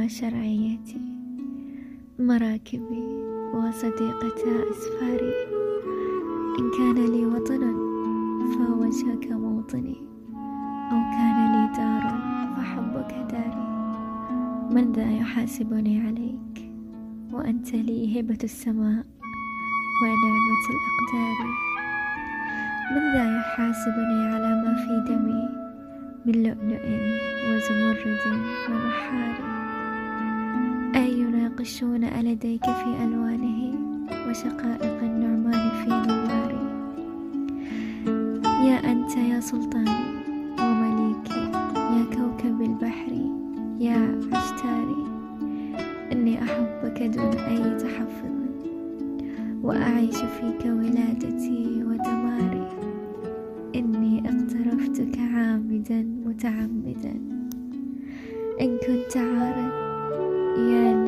هما شرعيتي مراكبي وصديقتا أسفاري. إن كان لي وطن فوجهك موطني أو كان لي دار فحبك داري. من ذا يحاسبني عليك؟ وأنت لي هبة السماء ونعمة الأقدار. من ذا يحاسبني على ما في دمي من لؤلؤ وزمرد ومحاري أي يناقشون ألديك في ألوانه وشقائق النعمان في نواري يا أنت يا سلطاني ومليكي يا كوكب البحر يا عشتاري إني أحبك دون أي تحفظ وأعيش فيك ولادتي ودماري. إني اقترفتك عامدا متعمدا. إن كنت عارا يا